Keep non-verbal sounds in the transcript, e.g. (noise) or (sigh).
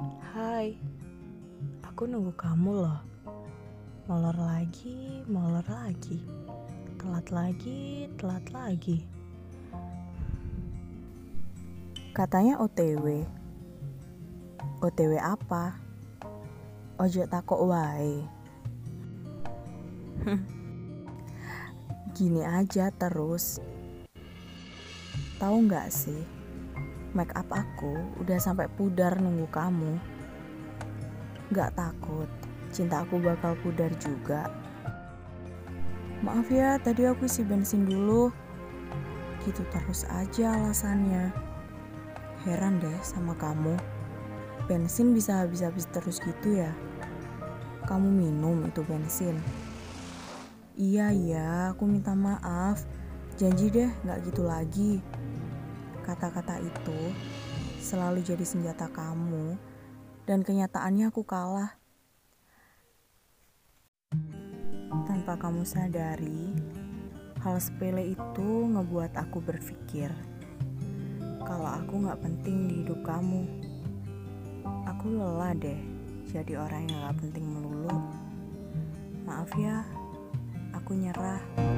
Hai, aku nunggu kamu loh. Molor lagi, molor lagi. Telat lagi, telat lagi. Katanya OTW. OTW apa? Ojo takok wae. (laughs) Gini aja terus. Tahu nggak sih? Make up aku udah sampai pudar nunggu kamu. Gak takut, cinta aku bakal pudar juga. Maaf ya, tadi aku isi bensin dulu. Gitu terus aja alasannya. Heran deh sama kamu. Bensin bisa habis-habis terus gitu ya? Kamu minum itu bensin. Iya iya, aku minta maaf. Janji deh gak gitu lagi. Kata-kata itu selalu jadi senjata kamu dan kenyataannya aku kalah. Tanpa kamu sadari, hal sepele itu ngebuat aku berpikir kalau aku gak penting di hidup kamu. Aku lelah deh jadi orang yang gak penting melulu. Maaf ya, aku nyerah.